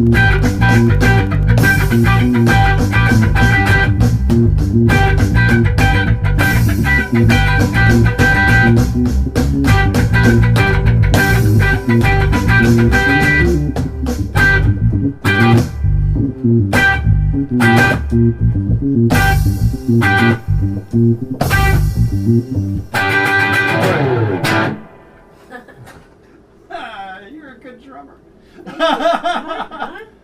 You're a good drummer.